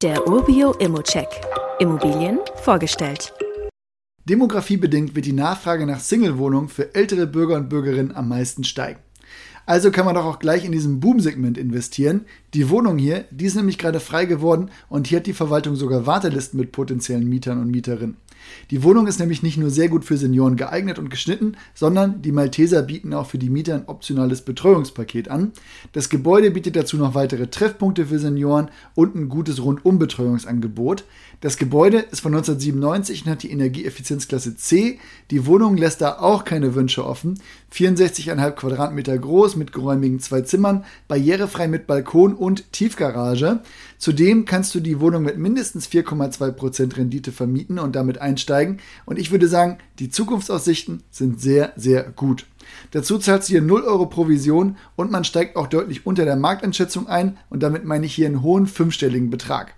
Der Urbio Immocheck. Immobilien vorgestellt. Demografiebedingt wird die Nachfrage nach Single-Wohnungen für ältere Bürger und Bürgerinnen am meisten steigen. Also kann man doch auch gleich in diesem Boom-Segment investieren. Die Wohnung hier, die ist nämlich gerade frei geworden und hier hat die Verwaltung sogar Wartelisten mit potenziellen Mietern und Mieterinnen. Die Wohnung ist nämlich nicht nur sehr gut für Senioren geeignet und geschnitten, sondern die Malteser bieten auch für die Mieter ein optionales Betreuungspaket an. Das Gebäude bietet dazu noch weitere Treffpunkte für Senioren und ein gutes Rundumbetreuungsangebot. Das Gebäude ist von 1997 und hat die Energieeffizienzklasse C. Die Wohnung lässt da auch keine Wünsche offen. 64,5 Quadratmeter groß mit geräumigen zwei Zimmern, barrierefrei mit Balkon und Tiefgarage. Zudem kannst du die Wohnung mit mindestens 4,2% Rendite vermieten und damit einsteigen. Und ich würde sagen, die Zukunftsaussichten sind sehr, sehr gut. Dazu zahlst du hier 0 Euro Provision und man steigt auch deutlich unter der Markteinschätzung ein und damit meine ich hier einen hohen fünfstelligen Betrag.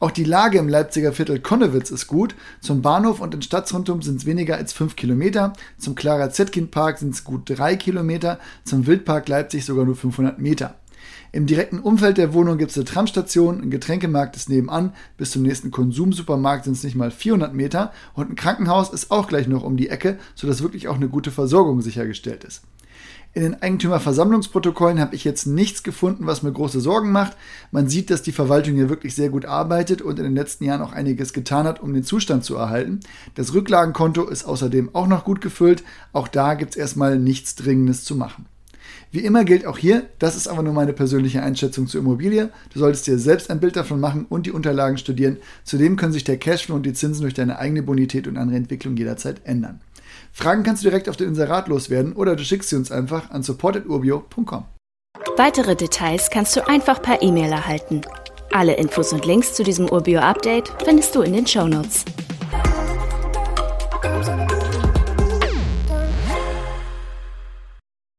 Auch die Lage im Leipziger Viertel Konnewitz ist gut. Zum Bahnhof und in Stadtrundum sind es weniger als 5 Kilometer. Zum Clara Zetkin Park sind es gut 3 Kilometer. Zum Wildpark Leipzig sogar nur 500 Meter. Im direkten Umfeld der Wohnung gibt es eine Tramstation, ein Getränkemarkt ist nebenan, bis zum nächsten Konsumsupermarkt sind es nicht mal 400 Meter und ein Krankenhaus ist auch gleich noch um die Ecke, sodass wirklich auch eine gute Versorgung sichergestellt ist. In den Eigentümerversammlungsprotokollen habe ich jetzt nichts gefunden, was mir große Sorgen macht. Man sieht, dass die Verwaltung hier wirklich sehr gut arbeitet und in den letzten Jahren auch einiges getan hat, um den Zustand zu erhalten. Das Rücklagenkonto ist außerdem auch noch gut gefüllt. Auch da gibt es erstmal nichts Dringendes zu machen. Wie immer gilt auch hier, das ist aber nur meine persönliche Einschätzung zur Immobilie. Du solltest dir selbst ein Bild davon machen und die Unterlagen studieren. Zudem können sich der Cashflow und die Zinsen durch deine eigene Bonität und andere Entwicklung jederzeit ändern. Fragen kannst du direkt auf dem Inserat loswerden oder du schickst sie uns einfach an support.urbio.com. Weitere Details kannst du einfach per E-Mail erhalten. Alle Infos und Links zu diesem Urbio-Update findest du in den Show Notes.